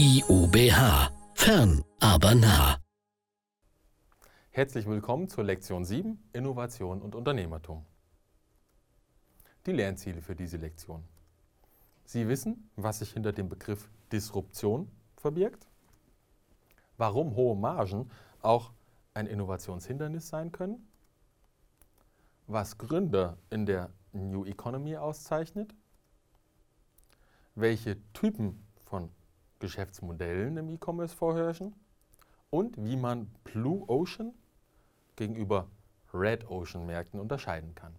IUBH. Fern, aber nah. Herzlich willkommen zur Lektion 7 Innovation und Unternehmertum. Die Lernziele für diese Lektion. Sie wissen, was sich hinter dem Begriff Disruption verbirgt, warum hohe Margen auch ein Innovationshindernis sein können, was Gründer in der New Economy auszeichnet, welche Typen von Geschäftsmodellen im E-Commerce vorherrschen und wie man Blue Ocean gegenüber Red Ocean Märkten unterscheiden kann.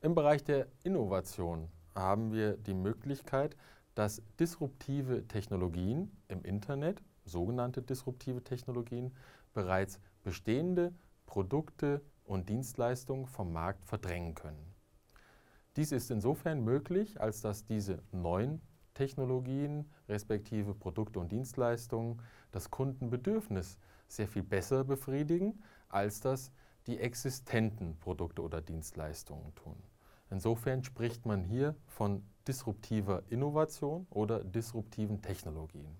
Im Bereich der Innovation haben wir die Möglichkeit, dass disruptive Technologien im Internet, sogenannte disruptive Technologien, bereits bestehende Produkte und Dienstleistungen vom Markt verdrängen können. Dies ist insofern möglich, als dass diese neuen Technologien respektive Produkte und Dienstleistungen das Kundenbedürfnis sehr viel besser befriedigen, als das die existenten Produkte oder Dienstleistungen tun. Insofern spricht man hier von disruptiver Innovation oder disruptiven Technologien.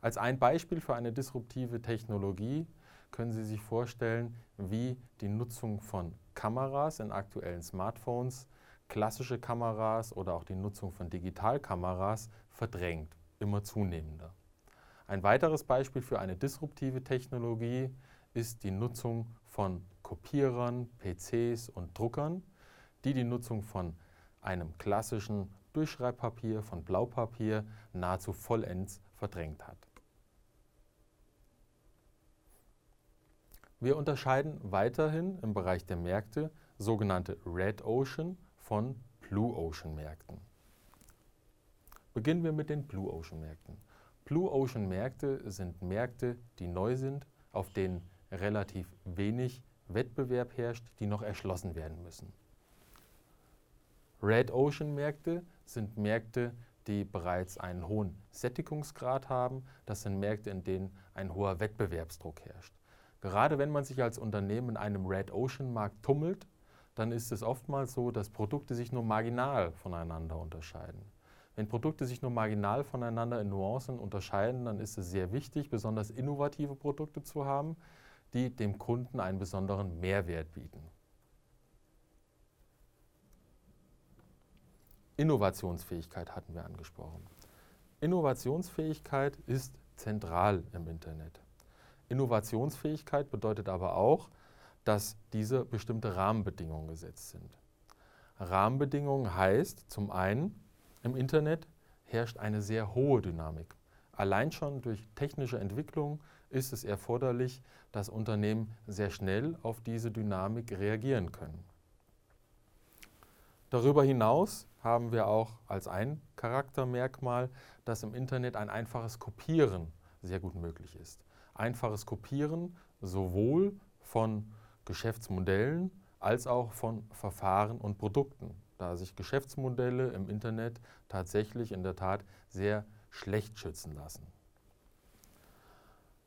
Als ein Beispiel für eine disruptive Technologie können Sie sich vorstellen, wie die Nutzung von Kameras in aktuellen Smartphones klassische Kameras oder auch die Nutzung von Digitalkameras verdrängt, immer zunehmender. Ein weiteres Beispiel für eine disruptive Technologie ist die Nutzung von Kopierern, PCs und Druckern, die die Nutzung von einem klassischen Durchschreibpapier, von Blaupapier nahezu vollends verdrängt hat. Wir unterscheiden weiterhin im Bereich der Märkte sogenannte Red Ocean von Blue Ocean Märkten. Beginnen wir mit den Blue Ocean Märkten. Blue Ocean Märkte sind Märkte, die neu sind, auf denen relativ wenig Wettbewerb herrscht, die noch erschlossen werden müssen. Red Ocean Märkte sind Märkte, die bereits einen hohen Sättigungsgrad haben. Das sind Märkte, in denen ein hoher Wettbewerbsdruck herrscht. Gerade wenn man sich als Unternehmen in einem Red Ocean Markt tummelt, dann ist es oftmals so, dass Produkte sich nur marginal voneinander unterscheiden. Wenn Produkte sich nur marginal voneinander in Nuancen unterscheiden, dann ist es sehr wichtig, besonders innovative Produkte zu haben, die dem Kunden einen besonderen Mehrwert bieten. Innovationsfähigkeit hatten wir angesprochen. Innovationsfähigkeit ist zentral im Internet. Innovationsfähigkeit bedeutet aber auch, dass diese bestimmte Rahmenbedingungen gesetzt sind. Rahmenbedingungen heißt zum einen, im Internet herrscht eine sehr hohe Dynamik. Allein schon durch technische Entwicklung ist es erforderlich, dass Unternehmen sehr schnell auf diese Dynamik reagieren können. Darüber hinaus haben wir auch als ein Charaktermerkmal, dass im Internet ein einfaches Kopieren sehr gut möglich ist. Einfaches Kopieren sowohl von Geschäftsmodellen als auch von Verfahren und Produkten, da sich Geschäftsmodelle im Internet tatsächlich in der Tat sehr schlecht schützen lassen.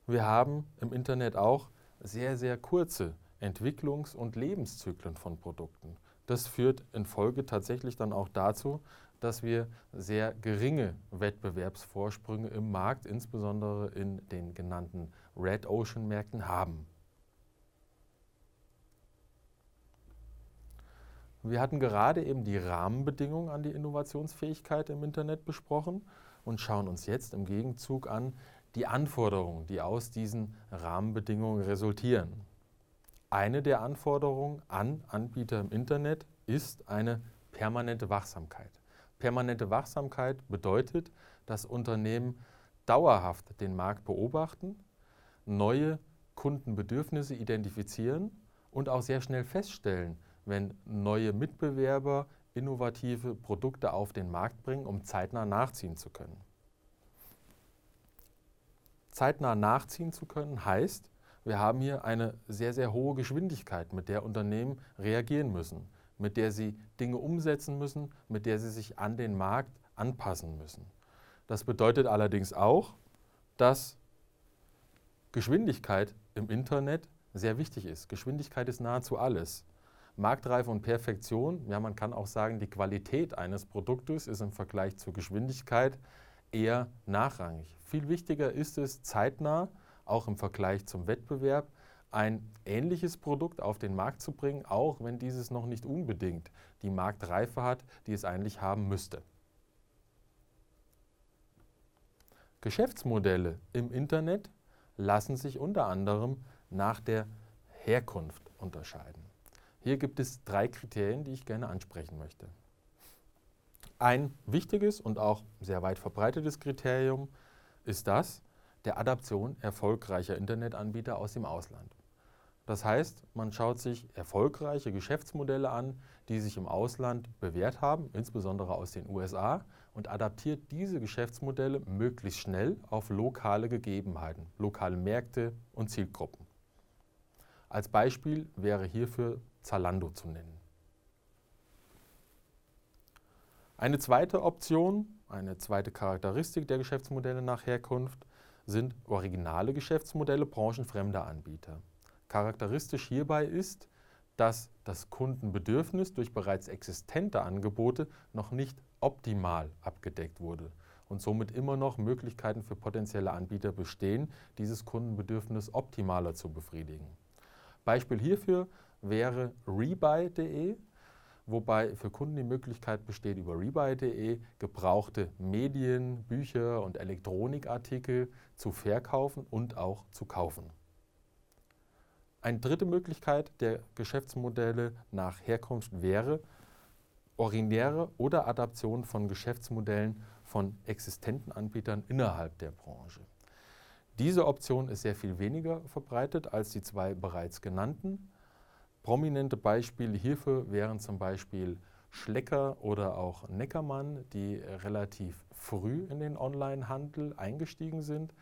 Wir haben im Internet auch sehr, sehr kurze Entwicklungs- und Lebenszyklen von Produkten. Das führt in Folge tatsächlich dann auch dazu, dass wir sehr geringe Wettbewerbsvorsprünge im Markt, insbesondere in den genannten Red Ocean Märkten, haben. Wir hatten gerade eben die Rahmenbedingungen an die Innovationsfähigkeit im Internet besprochen und schauen uns jetzt im Gegenzug an die Anforderungen, die aus diesen Rahmenbedingungen resultieren. Eine der Anforderungen an Anbieter im Internet ist eine permanente Wachsamkeit. Permanente Wachsamkeit bedeutet, dass Unternehmen dauerhaft den Markt beobachten, neue Kundenbedürfnisse identifizieren und auch sehr schnell feststellen, wenn neue Mitbewerber innovative Produkte auf den Markt bringen, um zeitnah nachziehen zu können. Zeitnah nachziehen zu können heißt, wir haben hier eine sehr, sehr hohe Geschwindigkeit, mit der Unternehmen reagieren müssen, mit der sie Dinge umsetzen müssen, mit der sie sich an den Markt anpassen müssen. Das bedeutet allerdings auch, dass Geschwindigkeit im Internet sehr wichtig ist. Geschwindigkeit ist nahezu alles. Marktreife und Perfektion, ja man kann auch sagen, die Qualität eines Produktes ist im Vergleich zur Geschwindigkeit eher nachrangig. Viel wichtiger ist es, zeitnah, auch im Vergleich zum Wettbewerb, ein ähnliches Produkt auf den Markt zu bringen, auch wenn dieses noch nicht unbedingt die Marktreife hat, die es eigentlich haben müsste. Geschäftsmodelle im Internet lassen sich unter anderem nach der Herkunft unterscheiden. Hier gibt es drei Kriterien, die ich gerne ansprechen möchte. Ein wichtiges und auch sehr weit verbreitetes Kriterium ist das der Adaption erfolgreicher Internetanbieter aus dem Ausland. Das heißt, man schaut sich erfolgreiche Geschäftsmodelle an, die sich im Ausland bewährt haben, insbesondere aus den USA, und adaptiert diese Geschäftsmodelle möglichst schnell auf lokale Gegebenheiten, lokale Märkte und Zielgruppen. Als Beispiel wäre hierfür Zalando zu nennen. Eine zweite Option, eine zweite Charakteristik der Geschäftsmodelle nach Herkunft sind originale Geschäftsmodelle branchenfremder Anbieter. Charakteristisch hierbei ist, dass das Kundenbedürfnis durch bereits existente Angebote noch nicht optimal abgedeckt wurde und somit immer noch Möglichkeiten für potenzielle Anbieter bestehen, dieses Kundenbedürfnis optimaler zu befriedigen. Beispiel hierfür wäre rebuy.de, wobei für Kunden die Möglichkeit besteht, über rebuy.de gebrauchte Medien, Bücher und Elektronikartikel zu verkaufen und auch zu kaufen. Eine dritte Möglichkeit der Geschäftsmodelle nach Herkunft wäre originäre oder Adaption von Geschäftsmodellen von existenten Anbietern innerhalb der Branche. Diese Option ist sehr viel weniger verbreitet als die zwei bereits genannten. Prominente Beispiele hierfür wären zum Beispiel Schlecker oder auch Neckermann, die relativ früh in den Onlinehandel eingestiegen sind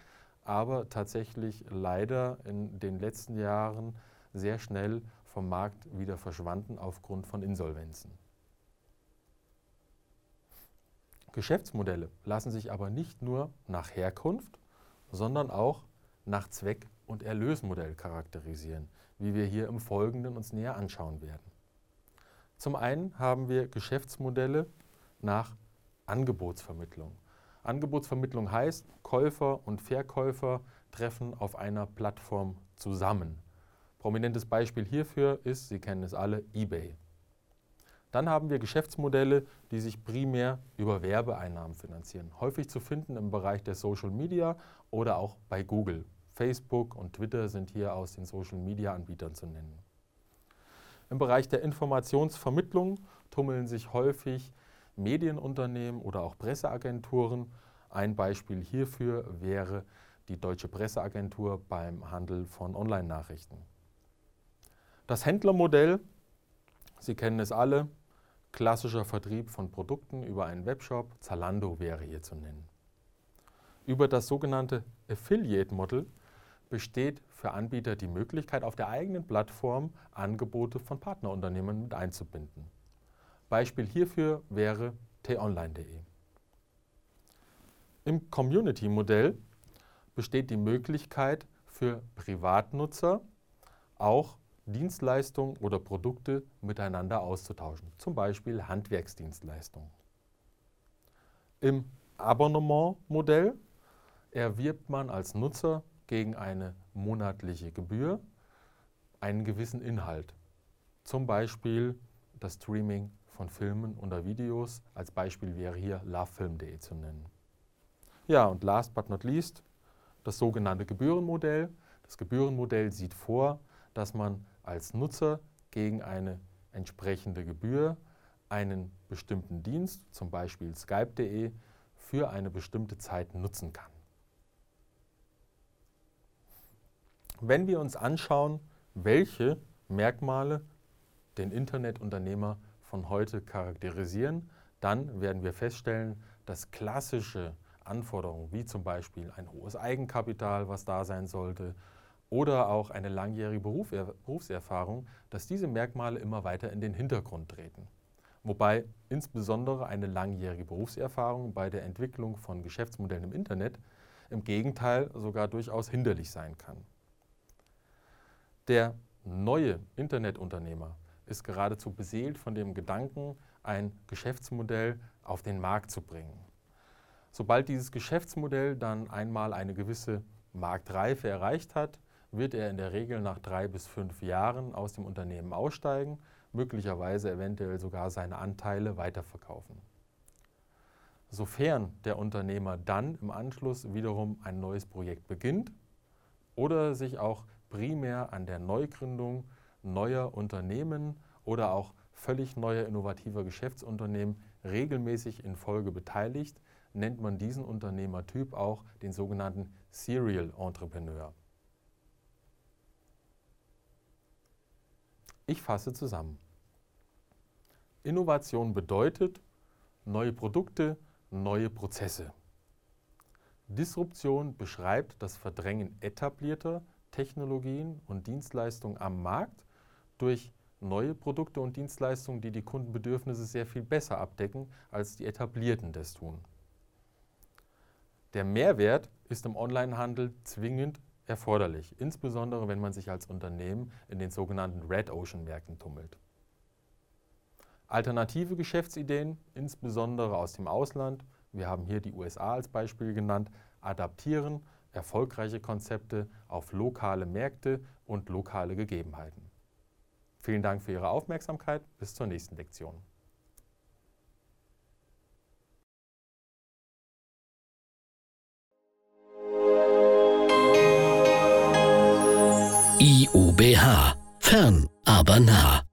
aber tatsächlich leider in den letzten Jahren sehr schnell vom Markt wieder verschwanden aufgrund von Insolvenzen. Geschäftsmodelle lassen sich aber nicht nur nach Herkunft, sondern auch nach Zweck- und Erlösmodell charakterisieren, wie wir hier im Folgenden uns näher anschauen werden. Zum einen haben wir Geschäftsmodelle nach Angebotsvermittlung. Angebotsvermittlung heißt, Käufer und Verkäufer treffen auf einer Plattform zusammen. Prominentes Beispiel hierfür ist, Sie kennen es alle, eBay. Dann haben wir Geschäftsmodelle, die sich primär über Werbeeinnahmen finanzieren. Häufig zu finden im Bereich der Social Media oder auch bei Google. Facebook und Twitter sind hier aus den Social Media Anbietern zu nennen. Im Bereich der Informationsvermittlung tummeln sich häufig Medienunternehmen oder auch Presseagenturen. Ein Beispiel hierfür wäre die Deutsche Presseagentur beim Handel von Online-Nachrichten. Das Händlermodell, Sie kennen es alle, klassischer Vertrieb von Produkten über einen Webshop, Zalando wäre hier zu nennen. Über das sogenannte Affiliate-Model besteht für Anbieter die Möglichkeit, auf der eigenen Plattform Angebote von Partnerunternehmen mit einzubinden. Beispiel hierfür wäre t-online.de. Im Community-Modell besteht die Möglichkeit für Privatnutzer auch Dienstleistungen oder Produkte miteinander auszutauschen, zum Beispiel Handwerksdienstleistungen. Im Abonnement-Modell erwirbt man als Nutzer gegen eine monatliche Gebühr einen gewissen Inhalt, zum Beispiel das Streaming von Filmen oder Videos. Als Beispiel wäre hier lovefilm.de zu nennen. Ja, und last but not least das sogenannte Gebührenmodell. Das Gebührenmodell sieht vor, dass man als Nutzer gegen eine entsprechende Gebühr einen bestimmten Dienst, zum Beispiel skype.de, für eine bestimmte Zeit nutzen kann. Wenn wir uns anschauen, welche Merkmale den Internetunternehmer von heute charakterisieren, dann werden wir feststellen, dass klassische Anforderungen, wie zum Beispiel ein hohes Eigenkapital, was da sein sollte, oder auch eine langjährige Berufserfahrung, dass diese Merkmale immer weiter in den Hintergrund treten. Wobei insbesondere eine langjährige Berufserfahrung bei der Entwicklung von Geschäftsmodellen im Internet im Gegenteil sogar durchaus hinderlich sein kann. Der neue Internetunternehmer ist geradezu beseelt von dem Gedanken, ein Geschäftsmodell auf den Markt zu bringen. Sobald dieses Geschäftsmodell dann einmal eine gewisse Marktreife erreicht hat, wird er in der Regel nach drei bis fünf Jahren aus dem Unternehmen aussteigen, möglicherweise eventuell sogar seine Anteile weiterverkaufen. Sofern der Unternehmer dann im Anschluss wiederum ein neues Projekt beginnt oder sich auch primär an der Neugründung neuer Unternehmen oder auch völlig neuer innovativer Geschäftsunternehmen regelmäßig in Folge beteiligt, nennt man diesen Unternehmertyp auch den sogenannten Serial Entrepreneur. Ich fasse zusammen. Innovation bedeutet neue Produkte, neue Prozesse. Disruption beschreibt das Verdrängen etablierter Technologien und Dienstleistungen am Markt durch neue Produkte und Dienstleistungen, die die Kundenbedürfnisse sehr viel besser abdecken, als die etablierten das tun. Der Mehrwert ist im Onlinehandel zwingend erforderlich, insbesondere wenn man sich als Unternehmen in den sogenannten Red Ocean Märkten tummelt. Alternative Geschäftsideen, insbesondere aus dem Ausland, wir haben hier die USA als Beispiel genannt, adaptieren erfolgreiche Konzepte auf lokale Märkte und lokale Gegebenheiten. Vielen Dank für Ihre Aufmerksamkeit. Bis zur nächsten Lektion. IUBH. Fern, aber nah.